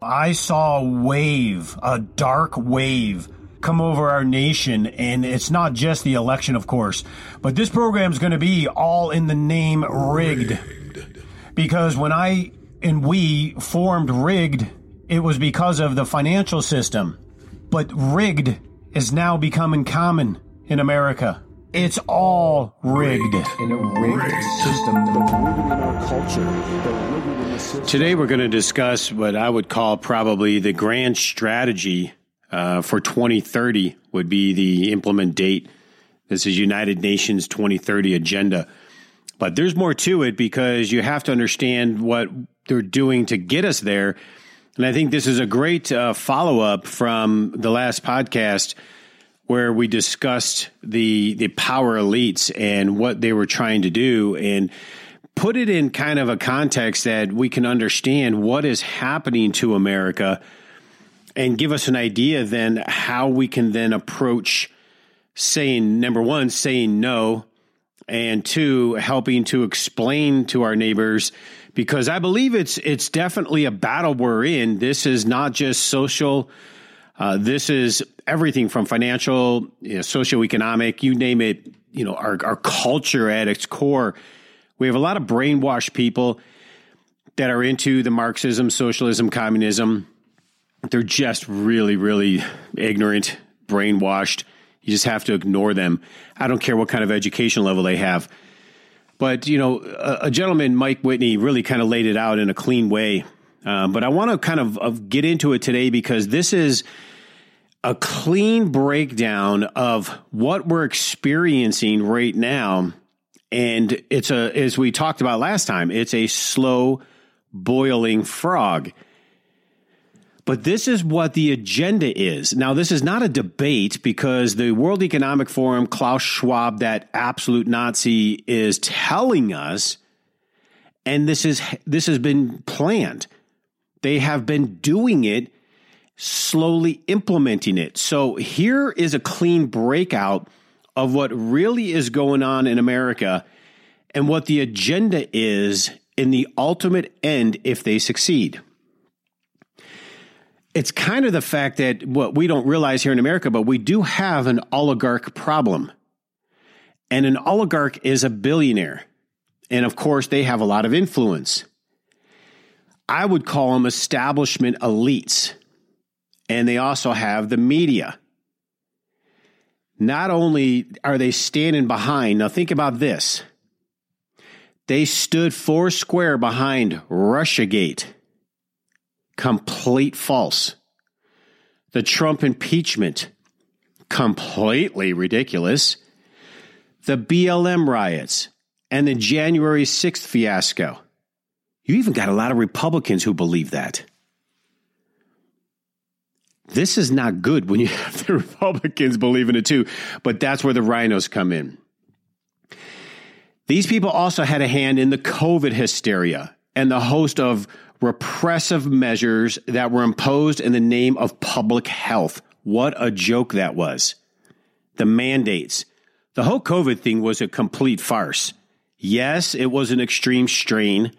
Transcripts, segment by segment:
I saw a wave, a dark wave come over our nation. And it's not just the election, of course, but this program is going to be all in the name rigged. rigged. Because when I and we formed rigged, it was because of the financial system. But rigged is now becoming common in America. It's all rigged. In a rigged, rigged. system, in our culture. Today we're going to discuss what I would call probably the grand strategy uh, for 2030 would be the implement date. This is United Nations 2030 agenda. But there's more to it because you have to understand what they're doing to get us there. And I think this is a great uh, follow up from the last podcast where we discussed the the power elites and what they were trying to do and put it in kind of a context that we can understand what is happening to America and give us an idea then how we can then approach saying number one saying no and two helping to explain to our neighbors because I believe it's it's definitely a battle we're in. This is not just social. Uh, this is everything from financial, you know, socioeconomic, you name it. You know, our our culture at its core. We have a lot of brainwashed people that are into the Marxism, socialism, communism. They're just really, really ignorant, brainwashed. You just have to ignore them. I don't care what kind of education level they have. But, you know, a, a gentleman, Mike Whitney, really kind of laid it out in a clean way. Uh, but I want to kind of, of get into it today because this is a clean breakdown of what we're experiencing right now. And it's a, as we talked about last time, it's a slow boiling frog. But this is what the agenda is. Now, this is not a debate because the World Economic Forum, Klaus Schwab, that absolute Nazi, is telling us, and this is this has been planned. They have been doing it, slowly implementing it. So here is a clean breakout of what really is going on in America and what the agenda is in the ultimate end if they succeed it's kind of the fact that what we don't realize here in America, but we do have an oligarch problem. And an oligarch is a billionaire. And of course, they have a lot of influence. I would call them establishment elites. And they also have the media. Not only are they standing behind, now think about this. They stood four square behind Russiagate complete false. The Trump impeachment, completely ridiculous. The BLM riots and the January 6th fiasco. You even got a lot of Republicans who believe that. This is not good when you have the Republicans believing it too, but that's where the RINOs come in. These people also had a hand in the COVID hysteria and the host of repressive measures that were imposed in the name of public health. What a joke that was. The mandates. The whole COVID thing was a complete farce. Yes, it was an extreme strain,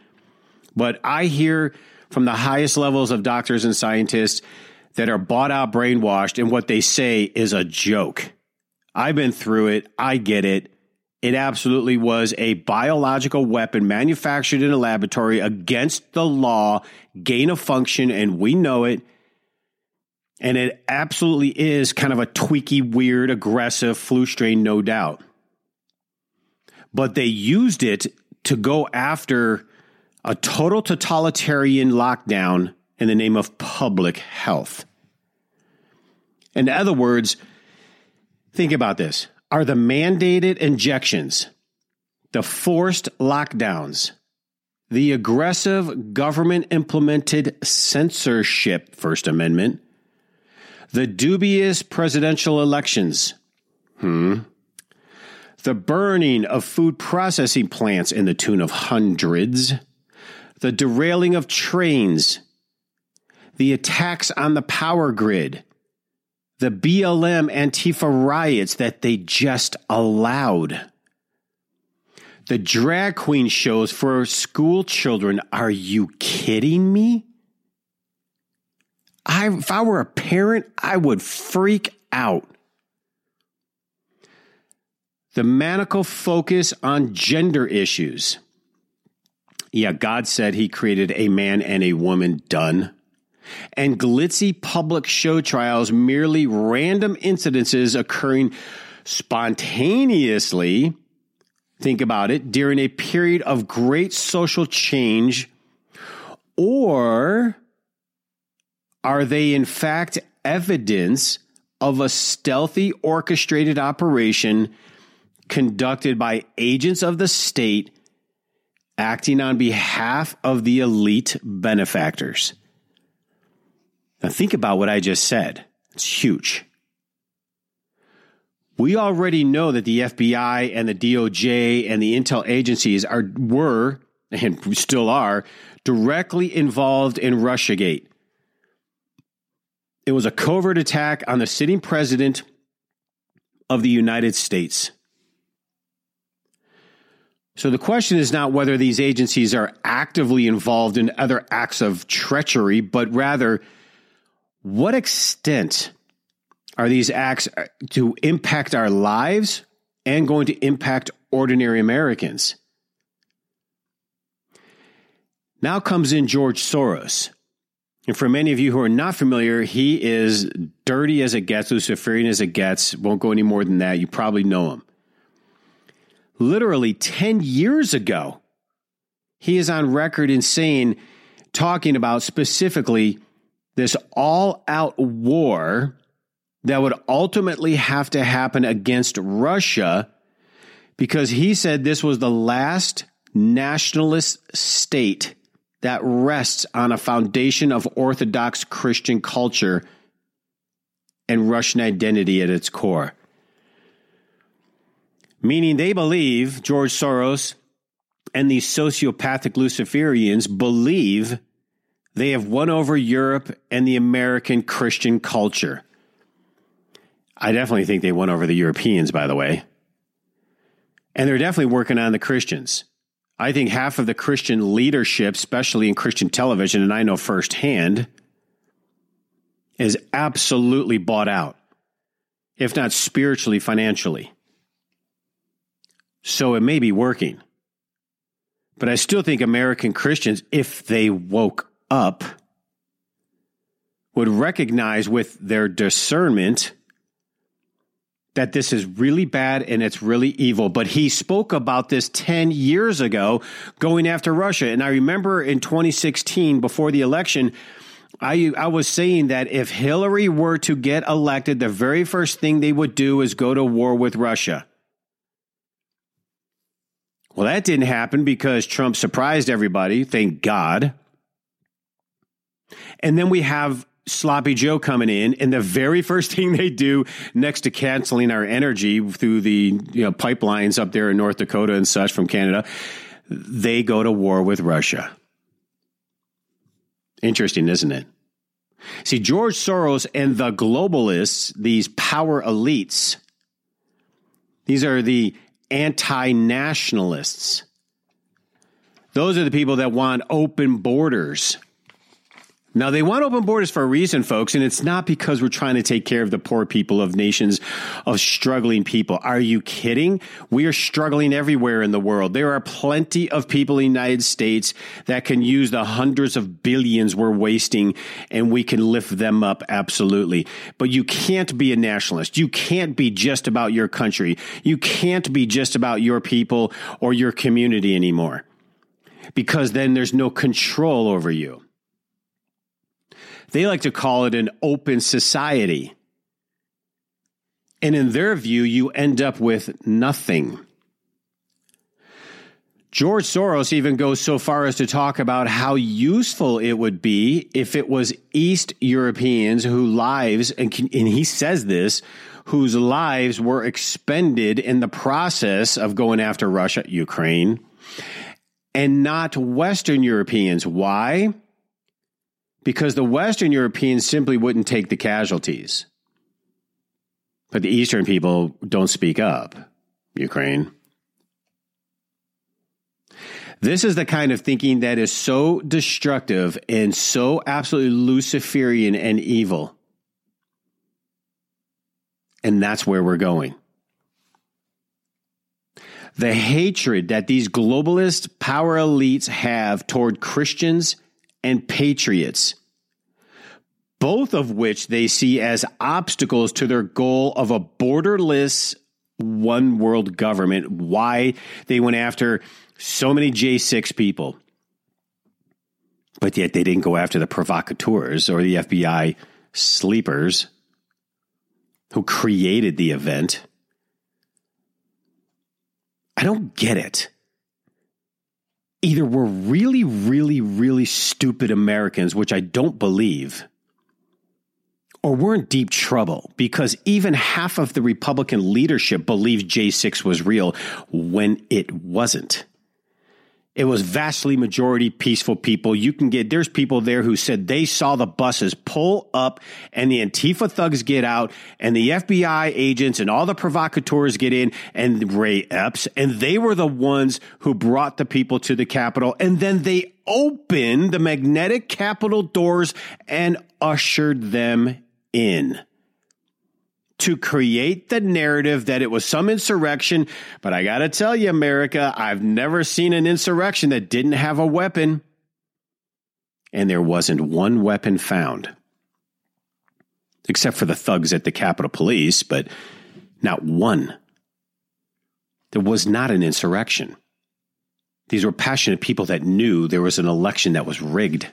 but I hear from the highest levels of doctors and scientists that are bought out, brainwashed, and what they say is a joke. I've been through it. I get it. It absolutely was a biological weapon manufactured in a laboratory against the law, gain of function, and we know it. And it absolutely is kind of a tweaky, weird, aggressive flu strain, no doubt. But they used it to go after a total totalitarian lockdown in the name of public health. In other words, think about this are the mandated injections, the forced lockdowns, the aggressive government implemented censorship, First Amendment, the dubious presidential elections, hmm, the burning of food processing plants in the tune of hundreds, the derailing of trains, the attacks on the power grid, the BLM Antifa riots that they just allowed. The drag queen shows for school children. Are you kidding me? I, if I were a parent, I would freak out. The maniacal focus on gender issues. Yeah, God said he created a man and a woman done. And glitzy public show trials, merely random incidences occurring spontaneously. Think about it during a period of great social change. Or are they in fact evidence of a stealthy orchestrated operation conducted by agents of the state acting on behalf of the elite benefactors. Now, think about what I just said. It's huge. We already know that the FBI and the DOJ and the intel agencies are were and still are directly involved in Russiagate. It was a covert attack on the sitting president of the United States. So the question is not whether these agencies are actively involved in other acts of treachery, but rather what extent are these acts uh, to impact our lives and going to impact ordinary Americans? Now comes in George Soros. And for many of you who are not familiar, he is dirty as it gets, Luciferian as it gets. Won't go any more than that. You probably know him literally 10 years ago, he is on record in saying, talking about specifically this all out war that would ultimately have to happen against Russia because he said this was the last nationalist state that rests on a foundation of Orthodox Christian culture and Russian identity at its core meaning they believe George Soros and these sociopathic Luciferians believe they have won over Europe and the American Christian culture. I definitely think they won over the Europeans, by the way. And they're definitely working on the Christians. I think half of the Christian leadership, especially in Christian television, and I know firsthand, is absolutely bought out, if not spiritually, financially. So it may be working. But I still think American Christians, if they woke up, would recognize with their discernment that this is really bad and it's really evil. But he spoke about this 10 years ago going after Russia. And I remember in 2016, before the election, I, I was saying that if Hillary were to get elected, the very first thing they would do is go to war with Russia. Well, that didn't happen because Trump surprised everybody, thank God. And then we have Sloppy Joe coming in, and the very first thing they do next to canceling our energy through the you know pipelines up there in North Dakota and such from Canada, they go to war with Russia. Interesting, isn't it? See, George Soros and the globalists, these power elites, these are the anti nationalists. Those are the people that want open borders. Now, they want open borders for a reason, folks, and it's not because we're trying to take care of the poor people of nations of struggling people. Are you kidding? We are struggling everywhere in the world. There are plenty of people in the United States that can use the hundreds of billions we're wasting, and we can lift them up absolutely. But you can't be a nationalist. You can't be just about your country. You can't be just about your people or your community anymore because then there's no control over you. They like to call it an open society. And in their view, you end up with nothing. George Soros even goes so far as to talk about how useful it would be if it was East Europeans who lives, and, and he says this, whose lives were expended in the process of going after Russia, Ukraine, and not Western Europeans. Why? Because the Western Europeans simply wouldn't take the casualties. But the Eastern people don't speak up, Ukraine. This is the kind of thinking that is so destructive and so absolutely Luciferian and evil. And that's where we're going. The hatred that these globalist power elites have toward Christians and patriots, both of which they see as obstacles to their goal of a borderless one world government, why they went after so many J6 people. But yet they didn't go after the provocateurs or the FBI sleepers who created the event. I don't get it. Either we're really, really, really stupid Americans, which I don't believe, or we're in deep trouble because even half of the Republican leadership believed J6 was real when it wasn't. It was vastly majority peaceful people. You can get, there's people there who said they saw the buses pull up and the Antifa thugs get out and the FBI agents and all the provocateurs get in and Ray Epps. And they were the ones who brought the people to the Capitol. And then they opened the magnetic Capitol doors and ushered them in to create the narrative that it was some insurrection. But I got to tell you, America, I've never seen an insurrection that didn't have a weapon. And there wasn't one weapon found, except for the thugs at the Capitol Police, but not one. There was not an insurrection. These were passionate people that knew there was an election that was rigged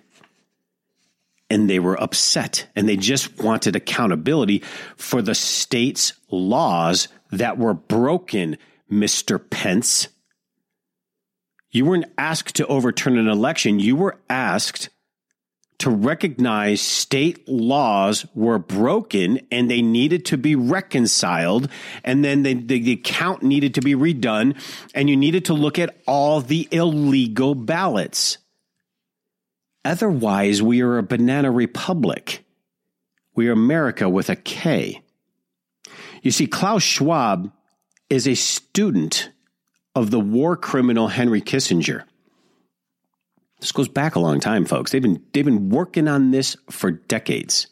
and they were upset and they just wanted accountability for the state's laws that were broken, Mr. Pence. You weren't asked to overturn an election. You were asked to recognize state laws were broken and they needed to be reconciled. And then the, the, the, count needed to be redone. And you needed to look at all the illegal ballots. Otherwise, we are a banana republic. We are America with a K. You see, Klaus Schwab is a student of the war criminal Henry Kissinger. This goes back a long time, folks. They've been, they've been working on this for decades.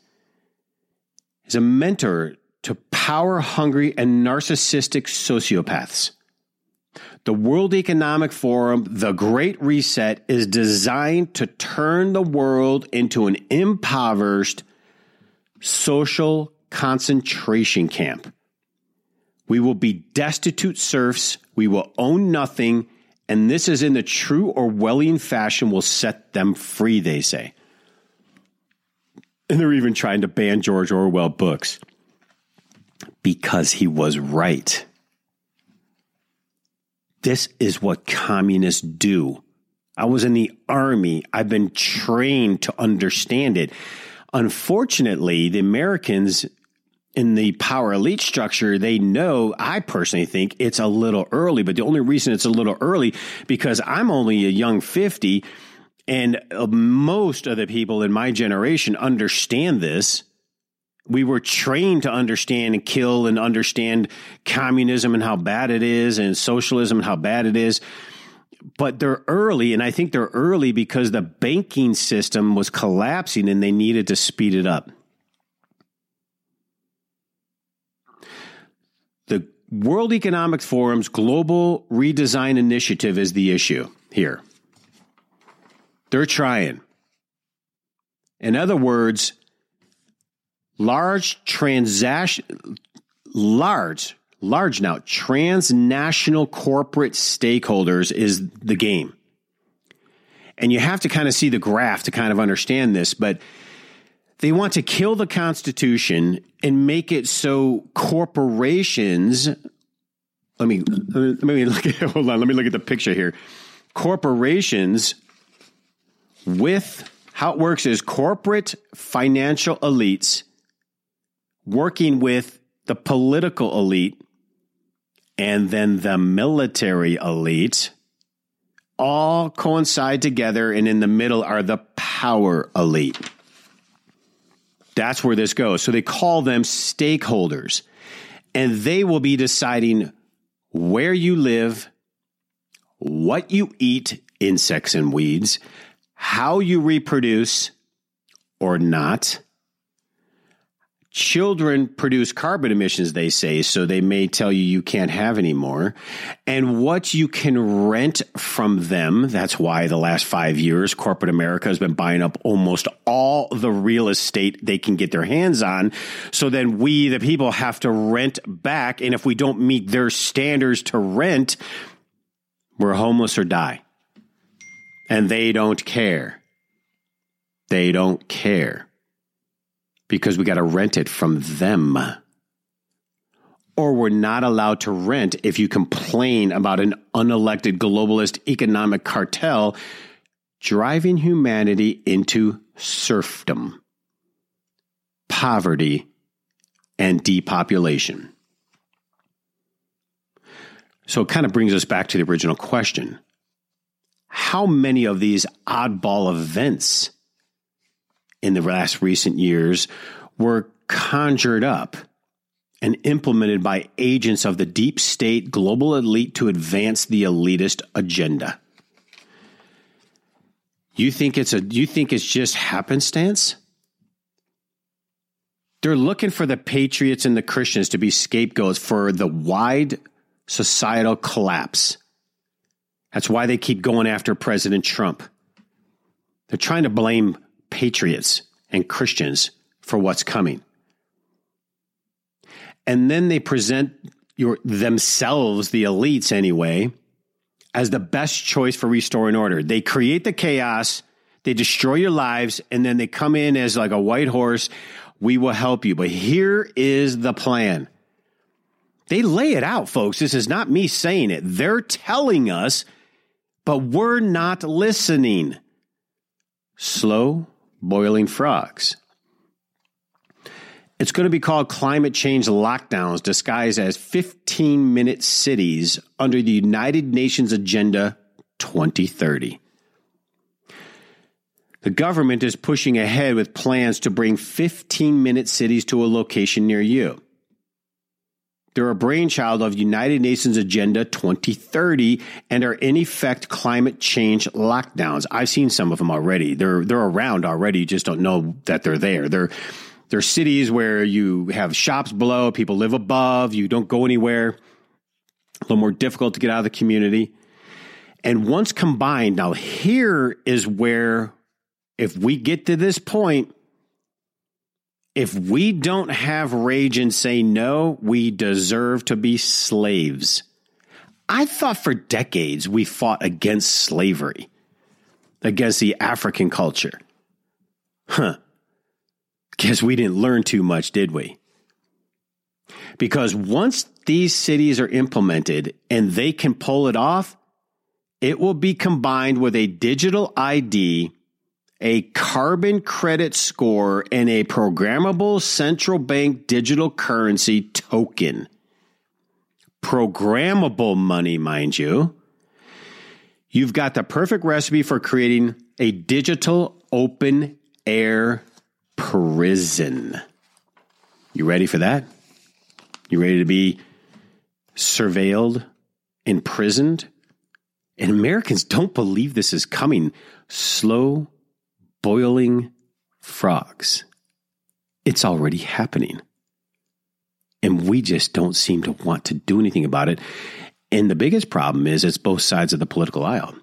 He's a mentor to power hungry and narcissistic sociopaths. The World Economic Forum, the Great Reset, is designed to turn the world into an impoverished social concentration camp. We will be destitute serfs. We will own nothing. And this is in the true Orwellian fashion will set them free, they say. And they're even trying to ban George Orwell books because he was right. This is what communists do. I was in the army. I've been trained to understand it. Unfortunately, the Americans in the power elite structure, they know, I personally think it's a little early, but the only reason it's a little early because I'm only a young 50 and most of the people in my generation understand this we were trained to understand and kill and understand communism and how bad it is and socialism and how bad it is. But they're early, and I think they're early because the banking system was collapsing and they needed to speed it up. The World Economic Forum's Global Redesign Initiative is the issue here. They're trying. In other words, large transaction, large, large now, transnational corporate stakeholders is the game. And you have to kind of see the graph to kind of understand this, but they want to kill the Constitution and make it so corporations. Let me let me look at hold on. Let me look at the picture here. Corporations with how it works is corporate financial elites working with the political elite and then the military elite all coincide together, and in the middle are the power elite. That's where this goes. So they call them stakeholders, and they will be deciding where you live, what you eat, insects and weeds, how you reproduce or not, Children produce carbon emissions, they say, so they may tell you you can't have any more. And what you can rent from them, that's why the last five years, corporate America has been buying up almost all the real estate they can get their hands on. So then we, the people, have to rent back. And if we don't meet their standards to rent, we're homeless or die. And they don't care. They don't care because we got to rent it from them. Or we're not allowed to rent if you complain about an unelected globalist economic cartel driving humanity into serfdom, poverty, and depopulation. So it kind of brings us back to the original question. How many of these oddball events in the last recent years were conjured up and implemented by agents of the deep state global elite to advance the elitist agenda. You think it's a you think it's just happenstance? They're looking for the patriots and the Christians to be scapegoats for the wide societal collapse. That's why they keep going after President Trump. They're trying to blame patriots and Christians for what's coming. And then they present your themselves, the elites anyway, as the best choice for restoring order. They create the chaos, they destroy your lives, and then they come in as like a white horse. We will help you. But here is the plan. They lay it out, folks. This is not me saying it. They're telling us, but we're not listening. Slow, boiling frogs. It's going to be called climate change lockdowns, disguised as 15 minute cities under the United Nations Agenda 2030. The government is pushing ahead with plans to bring 15 minute cities to a location near you. They're a brainchild of United Nations Agenda 2030 and are in effect climate change lockdowns. I've seen some of them already. They're they're around already. You just don't know that they're there. They're they're cities where you have shops below, people live above, you don't go anywhere. A little more difficult to get out of the community. And once combined, now here is where if we get to this point, if we don't have rage and say no, we deserve to be slaves. I thought for decades we fought against slavery, against the African culture. Huh. Guess we didn't learn too much, did we? Because once these cities are implemented and they can pull it off, it will be combined with a digital ID a carbon credit score, and a programmable central bank digital currency token. Programmable money, mind you. You've got the perfect recipe for creating a digital open air prison. You ready for that? You ready to be surveilled, imprisoned? And Americans don't believe this is coming. Slow boiling frogs. It's already happening. And we just don't seem to want to do anything about it. And the biggest problem is it's both sides of the political aisle.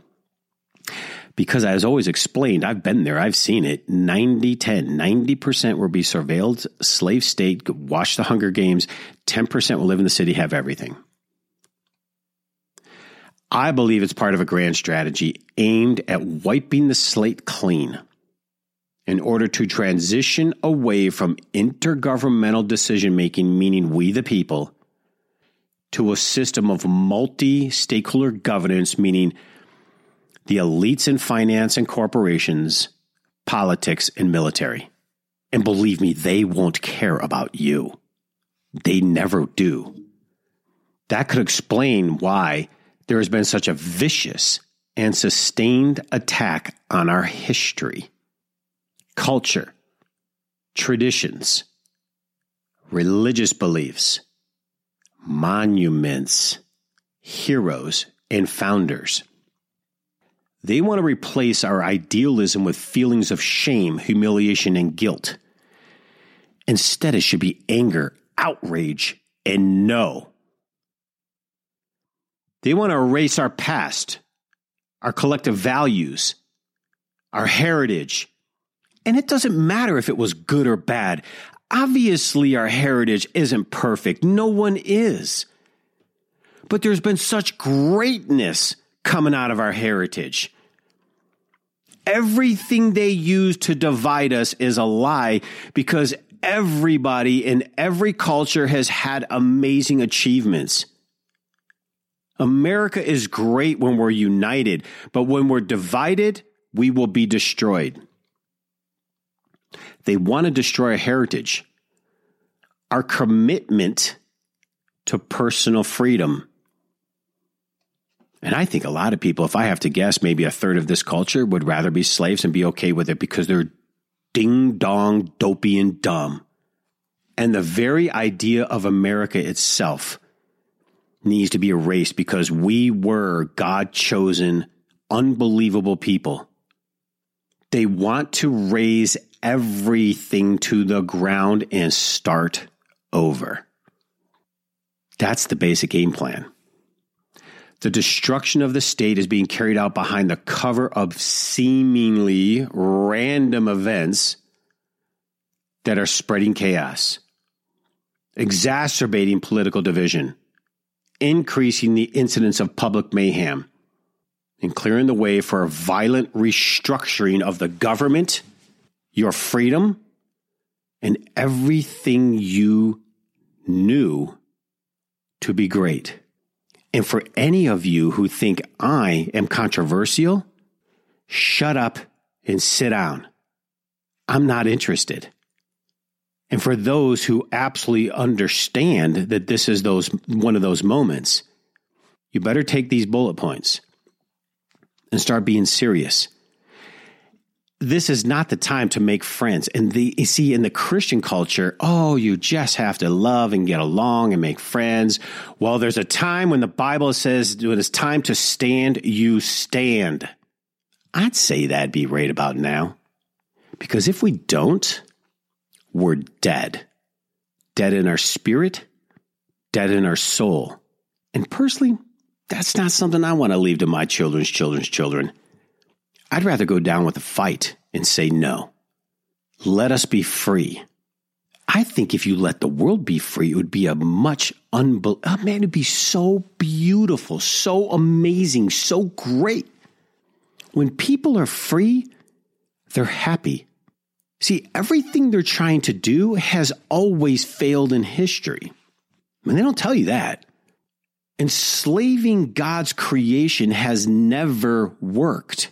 Because as always explained, I've been there, I've seen it 90 10. 90% will be surveilled, slave state, watch the Hunger Games, 10% will live in the city, have everything. I believe it's part of a grand strategy aimed at wiping the slate clean in order to transition away from intergovernmental decision making, meaning we the people, to a system of multi stakeholder governance, meaning the elites in finance and corporations, politics, and military. And believe me, they won't care about you. They never do. That could explain why there has been such a vicious and sustained attack on our history culture, traditions, religious beliefs, monuments, heroes, and founders. They want to replace our idealism with feelings of shame, humiliation, and guilt. Instead, it should be anger, outrage, and no. They want to erase our past, our collective values, our heritage. And it doesn't matter if it was good or bad. Obviously, our heritage isn't perfect. No one is. But there's been such greatness coming out of our heritage. Everything they use to divide us is a lie because everybody in every culture has had amazing achievements. America is great when we're united, but when we're divided, we will be destroyed. They want to destroy our heritage, our commitment to personal freedom. And I think a lot of people, if I have to guess, maybe a third of this culture would rather be slaves and be okay with it because they're ding dong, dopey, and dumb. And the very idea of America itself needs to be erased because we were God chosen, unbelievable people. They want to raise everything to the ground and start over. That's the basic game plan. The destruction of the state is being carried out behind the cover of seemingly random events that are spreading chaos, exacerbating political division, increasing the incidence of public mayhem, and clearing the way for a violent restructuring of the government, your freedom, and everything you knew to be great. And for any of you who think I am controversial, shut up and sit down. I'm not interested. And for those who absolutely understand that this is those one of those moments, you better take these bullet points and start being serious this is not the time to make friends. And the you see in the Christian culture, oh, you just have to love and get along and make friends. Well, there's a time when the Bible says when it's time to stand, you stand. I'd say that'd be right about now. Because if we don't, we're dead. Dead in our spirit, dead in our soul. And personally, that's not something I want to leave to my children's children's children. I'd rather go down with a fight and say no. Let us be free. I think if you let the world be free, it would be a much unbelievable, oh man, it'd be so beautiful, so amazing, so great. When people are free, they're happy. See, everything they're trying to do has always failed in history. I mean, they don't tell you that. Enslaving God's creation has never worked.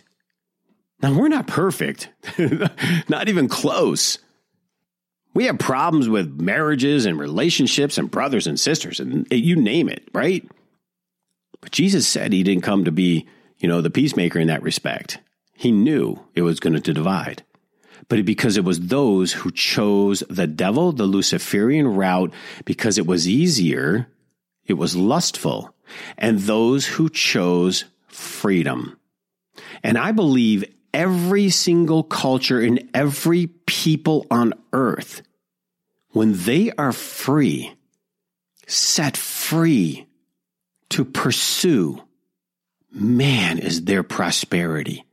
Now, we're not perfect, not even close. We have problems with marriages and relationships and brothers and sisters, and you name it, right? But Jesus said he didn't come to be, you know, the peacemaker in that respect. He knew it was going to divide. But because it was those who chose the devil, the Luciferian route, because it was easier, it was lustful, and those who chose freedom. And I believe every single culture and every people on earth, when they are free, set free to pursue, man, is their prosperity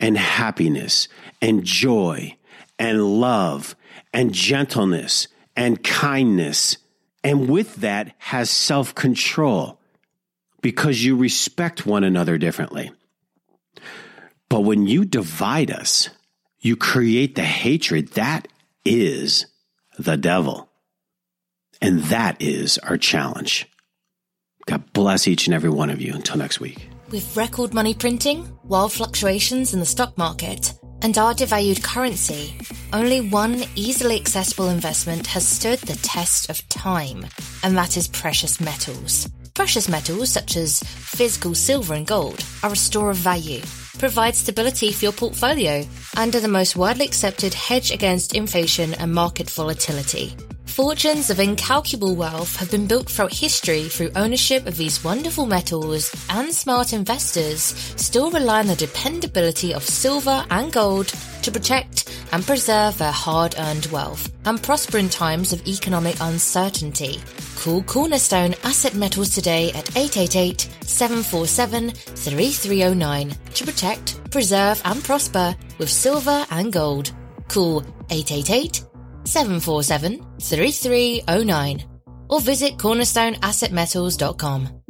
and happiness and joy and love and gentleness and kindness. And with that has self control because you respect one another differently. But when you divide us, you create the hatred. That is the devil. And that is our challenge. God bless each and every one of you. Until next week. With record money printing, wild fluctuations in the stock market, and our devalued currency, only one easily accessible investment has stood the test of time, and that is precious metals. Precious metals such as physical silver and gold are a store of value provide stability for your portfolio and are the most widely accepted hedge against inflation and market volatility. Fortunes of incalculable wealth have been built throughout history through ownership of these wonderful metals, and smart investors still rely on the dependability of silver and gold to protect and preserve their hard earned wealth and prosper in times of economic uncertainty. Call Cornerstone Asset Metals today at 888 747 3309 to protect, preserve, and prosper with silver and gold. Call 888 747 3309 or visit cornerstoneassetmetals.com.